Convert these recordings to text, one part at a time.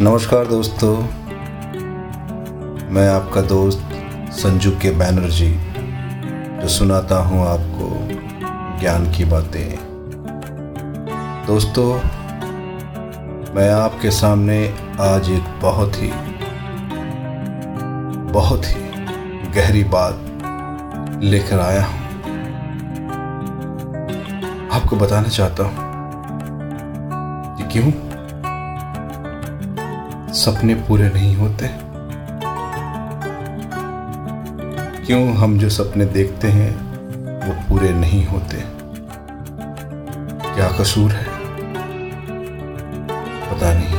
नमस्कार दोस्तों। मैं आपका दोस्त संजू के बैनर्जी, जो सुनाता हूँ आपको ज्ञान की बातें। दोस्तों, मैं आपके सामने आज एक बहुत ही बहुत ही गहरी बात लेकर आया हूँ। आपको बताना चाहता हूँ कि क्यों? सपने पूरे नहीं होते। क्यों हम जो सपने देखते हैं, वो पूरे नहीं होते? क्या कसूर है? पता नहीं।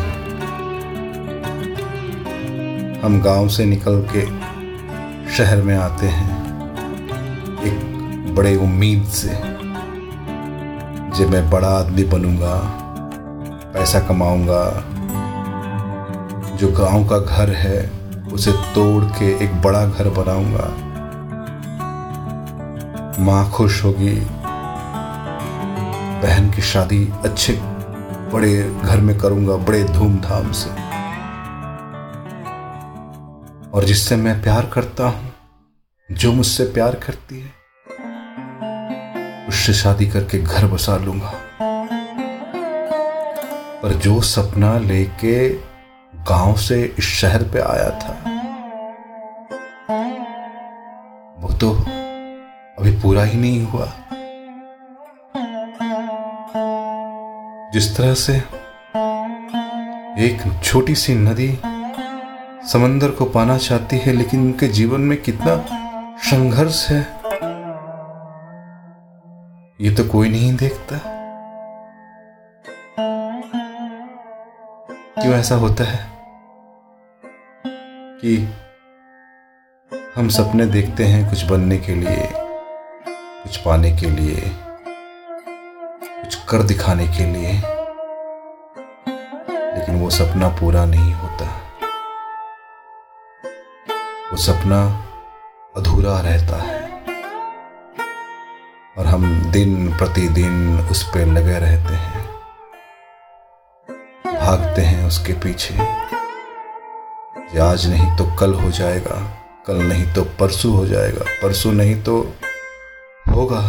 हम गाँव से निकल के शहर में आते हैं, एक बड़े उम्मीद से। जब मैं बड़ा आदमी बनूँगा, पैसा कमाऊँगा जो गाँव का घर है, उसे तोड़ के एक बड़ा घर बनाऊँगा। माँ खुश होगी। बहन की शादी अच्छे, बड़े घर में करूँगा, बड़े धूमधाम से। और जिससे मैं प्यार करता हूँ, जो मुझसे प्यार करती है, उससे शादी करके घर बसा लूँगा। पर जो सपना लेके गाँव से इस शहर पे आया था। वो तो अभी पूरा ही नहीं हुआ। जिस तरह से एक छोटी सी नदी समंदर को पाना चाहती है, लेकिन उनके जीवन में कितना संघर्ष है, ये तो कोई नहीं देखता। क्यों ऐसा होता है? कि हम सपने देखते हैं कुछ बनने के लिए, कुछ पाने के लिए, कुछ कर दिखाने के लिए, लेकिन वो सपना पूरा नहीं होता। वो सपना अधूरा रहता है। और हम दिन प्रतिदिन उस पर लगे रहते हैं, भागते हैं उसके पीछे। कि आज नहीं तो कल हो जाएगा, कल नहीं तो परसों हो जाएगा, परसों नहीं तो होगा।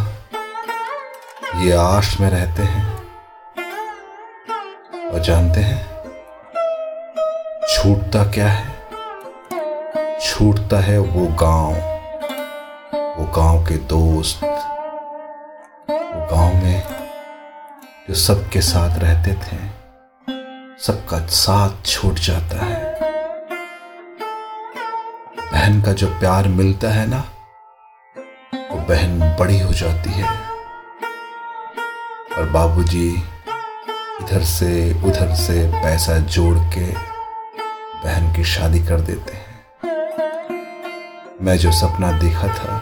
ये आश में रहते हैं और जानते हैं छूटता क्या है? छूटता है वो गाँव वो गाँव के दोस्त, वो गाँव में जो सबके साथ रहते थे, सबका साथ छूट जाता है। बहन का जो प्यार मिलता है ना, वो बहन बड़ी हो जाती है। और बाबूजी इधर से उधर से पैसा जोड़ के बहन की शादी कर देते हैं। मैं जो सपना देखा था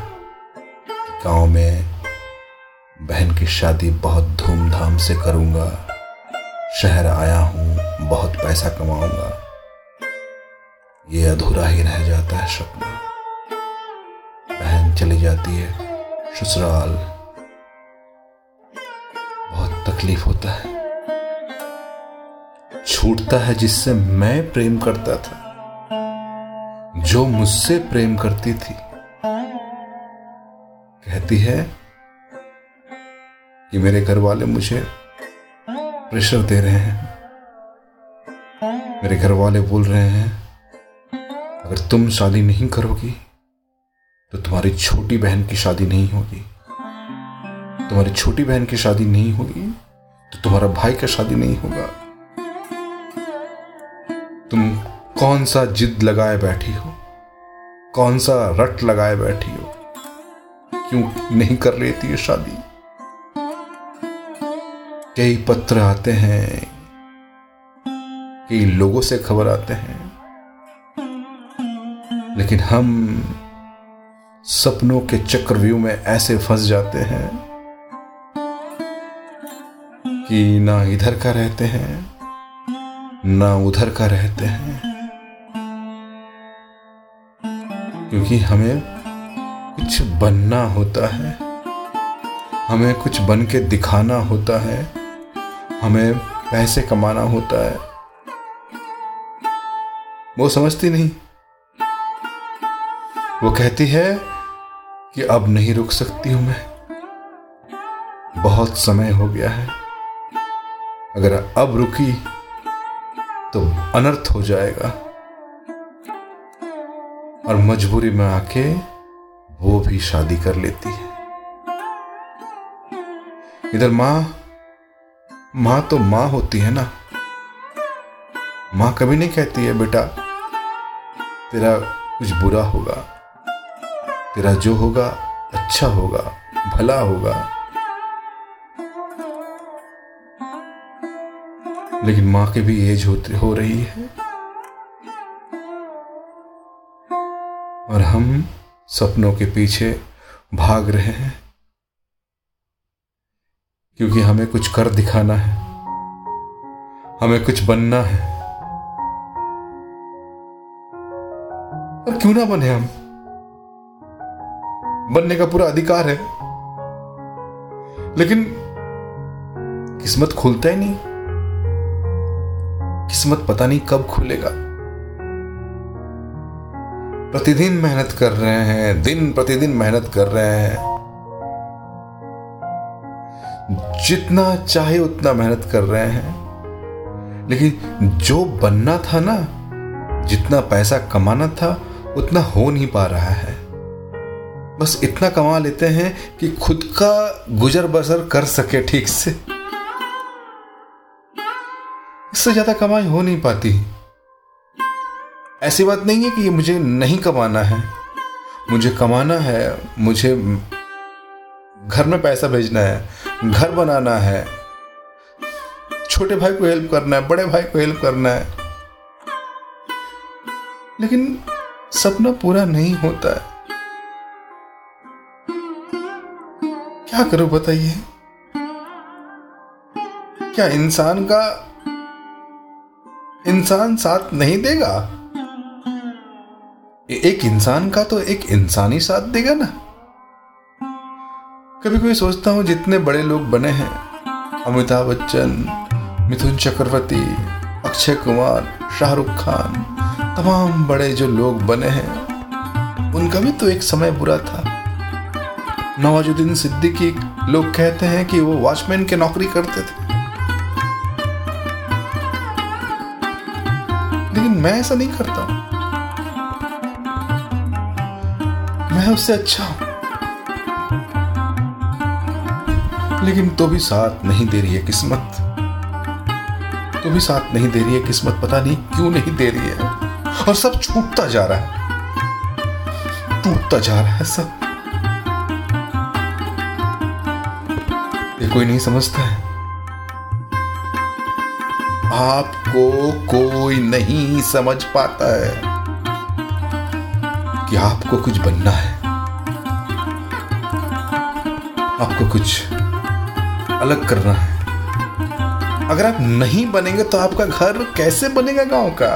गाँव में बहन की शादी बहुत धूमधाम से करूँगा, शहर आया हूँ, बहुत पैसा कमाऊँगा। ये अधूरा ही रह जाता है सपना। बहन चली जाती है, ससुराल। बहुत तकलीफ़ होता है। छूटता है जिससे मैं प्रेम करता था, जो मुझसे प्रेम करती थी। कहती है कि मेरे घर वाले मुझे प्रेशर दे रहे हैं। मेरे घर वाले बोल रहे हैं अगर तुम शादी नहीं करोगी तो तुम्हारी छोटी बहन की शादी नहीं होगी। तुम्हारी छोटी बहन की शादी नहीं होगी तो तुम्हारा भाई का शादी नहीं होगा। तुम कौन सा जिद लगाए बैठी हो? कौन सा रट लगाए बैठी हो? क्यों नहीं कर लेती है शादी? कई पत्र आते हैं, कई लोगों से खबर आते हैं। लेकिन हम सपनों के चक्रव्यूह में ऐसे फंस जाते हैं कि ना इधर का रहते हैं, ना उधर का रहते हैं। क्योंकि हमें कुछ बनना होता है, हमें कुछ बन के दिखाना होता है, हमें पैसे कमाना होता है। वो समझती नहीं। वो कहती है कि अब नहीं रुक सकती हूँ मैं। बहुत समय हो गया है। अगर अब रुकी तो अनर्थ हो जाएगा। और मजबूरी में आके वो भी शादी कर लेती है। इधर माँ माँ तो माँ होती है ना। माँ कभी नहीं कहती है, बेटा, तेरा कुछ बुरा होगा। तेरा जो होगा अच्छा होगा, भला होगा। लेकिन माँ की भी एज होती, हो रही है। और हम सपनों के पीछे भाग रहे हैं, क्योंकि हमें कुछ कर दिखाना है। हमें कुछ बनना है। और क्यों ना बने हम? बनने का पूरा अधिकार है। लेकिन किस्मत खुलता ही नहीं। किस्मत पता नहीं कब खुलेगा। प्रतिदिन मेहनत कर रहे हैं, दिन प्रतिदिन मेहनत कर रहे हैं। जितना चाहे उतना मेहनत कर रहे हैं। लेकिन जो बनना था ना, जितना पैसा कमाना था, उतना हो नहीं पा रहा है। बस इतना कमा लेते हैं कि खुद का गुजर बसर कर सके ठीक से। इससे ज़्यादा कमाई हो नहीं पाती। ऐसी बात नहीं है कि ये मुझे नहीं कमाना है। मुझे कमाना है, मुझे घर में पैसा भेजना है, घर बनाना है। छोटे भाई को हेल्प करना है, बड़े भाई को हेल्प करना है। लेकिन सपना पूरा नहीं होता है। क्या करूँ बताइए? क्या इंसान का इंसान साथ नहीं देगा? एक इंसान का तो एक इंसान ही साथ देगा ना? कभी कभी सोचता हूँ जितने बड़े लोग बने हैं, अमिताभ बच्चन, मिथुन चक्रवर्ती, अक्षय कुमार, शाहरुख खान, तमाम बड़े जो लोग बने हैं, उनका भी तो एक समय बुरा था। नवाजुद्दीन सिद्दीकी लोग कहते हैं कि वो वॉचमैन की नौकरी करते थे। लेकिन मैं ऐसा नहीं करता। मैं उससे अच्छा हूँ। लेकिन तो भी साथ नहीं दे रही है किस्मत। तो भी साथ नहीं दे रही है किस्मत, पता नहीं क्यों नहीं दे रही है। और सब छूटता जा रहा है। टूटता जा रहा है सब। ये कोई नहीं समझता है। आपको कोई नहीं समझ पाता है कि आपको कुछ बनना है। आपको कुछ अलग करना है। अगर आप नहीं बनेंगे तो आपका घर कैसे बनेगा गाँव का?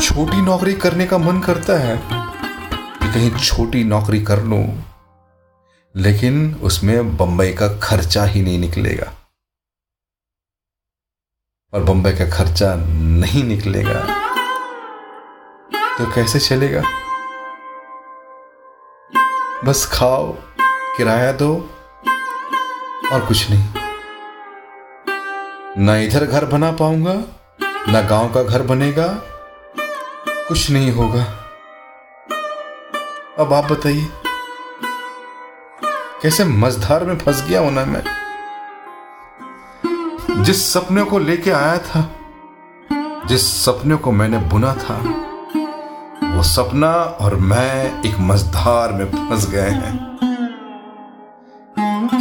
छोटी नौकरी करने का मन करता है कि कहीं छोटी नौकरी कर लूँ। लेकिन उसमें बंबई का खर्चा ही नहीं निकलेगा। और बंबई का खर्चा नहीं निकलेगा। तो कैसे चलेगा? बस खाओ, किराया दो और कुछ नहीं। ना इधर घर बना पाऊँगा, ना गाँव का घर बनेगा, कुछ नहीं होगा। अब आप बताइए। कैसे मझधार में फंस गया होना मैं। जिस सपने को लेके आया था, जिस सपने को मैंने बुना था, वो सपना और मैं एक मझधार में फंस गए हैं।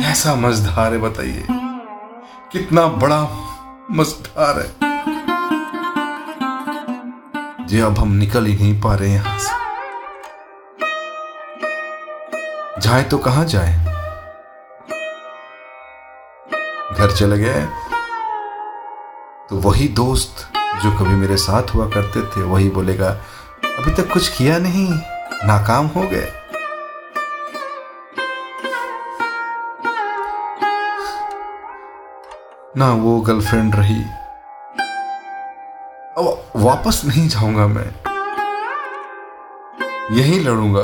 कैसा मझधार है बताइए? कितना बड़ा मझधार है। जी, अब हम निकल ही नहीं पा रहे यहाँ से। जाए तो कहाँ जाए? घर चले गए। तो वही दोस्त जो कभी मेरे साथ हुआ करते थे, वही बोलेगा, अभी तक कुछ किया नहीं, नाकाम हो गए। ना वो गर्लफ्रेंड रही। अब वापस नहीं जाऊँगा मैं। यही लड़ूँगा।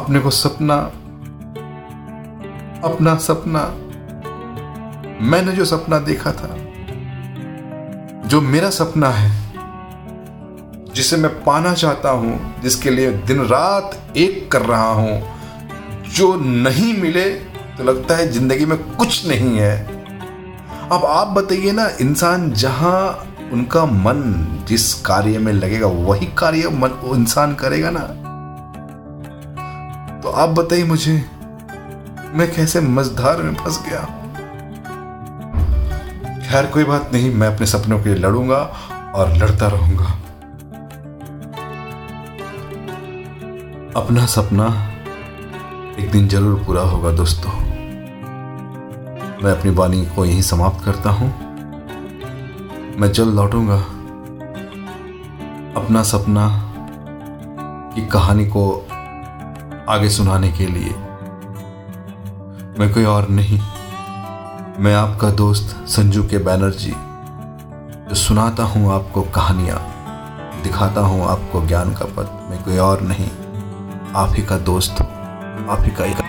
अपने को सपना अपना सपना। मैंने जो सपना देखा था, जो मेरा सपना है, जिसे मैं पाना चाहता हूँ, जिसके लिए दिन रात एक कर रहा हूँ, जो नहीं मिले तो लगता है ज़िंदगी में कुछ नहीं है। अब आप बताइए ना, इंसान जहाँ उनका मन जिस कार्य में लगेगा, वही कार्य मन इंसान करेगा ना? तो आप बताइए मुझे। मैं कैसे मजदार में फंस गया? खैर, कोई बात नहीं, मैं अपने सपनों के लिए लड़ूँगा और लड़ता रहूँगा। अपना सपना एक दिन ज़रूर पूरा होगा, दोस्तों। मैं अपनी वाणी को यहीं समाप्त करता हूँ। मैं जल्द लौटूँगा। अपना सपना की कहानी को आगे सुनाने के लिए मैं कोई और नहीं। मैं आपका दोस्त संजू के बैनर्जी जो सुनाता हूँ आपको कहानियाँ, दिखाता हूँ आपको ज्ञान का पद, मैं कोई और नहीं। आप ही का दोस्त, आप ही का एक